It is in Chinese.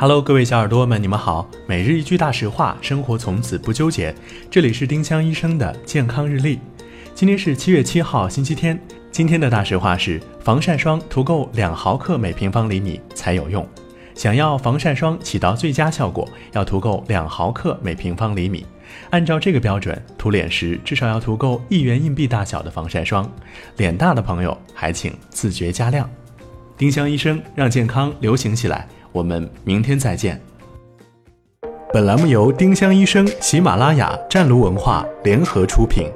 Hello，各位小耳朵们，你们好。每日一句大实话，生活从此不纠结。这里是丁香医生的健康日历。今天是七月七号，星期天。今天的大实话是：防晒霜涂够两毫克每平方厘米才有用。想要防晒霜起到最佳效果，要涂够两毫克每平方厘米。按照这个标准，涂脸时至少要涂够一元硬币大小的防晒霜。脸大的朋友还请自觉加量。丁香医生让健康流行起来。我们明天再见。本栏目由丁香医生、喜马拉雅、湛庐文化联合出品。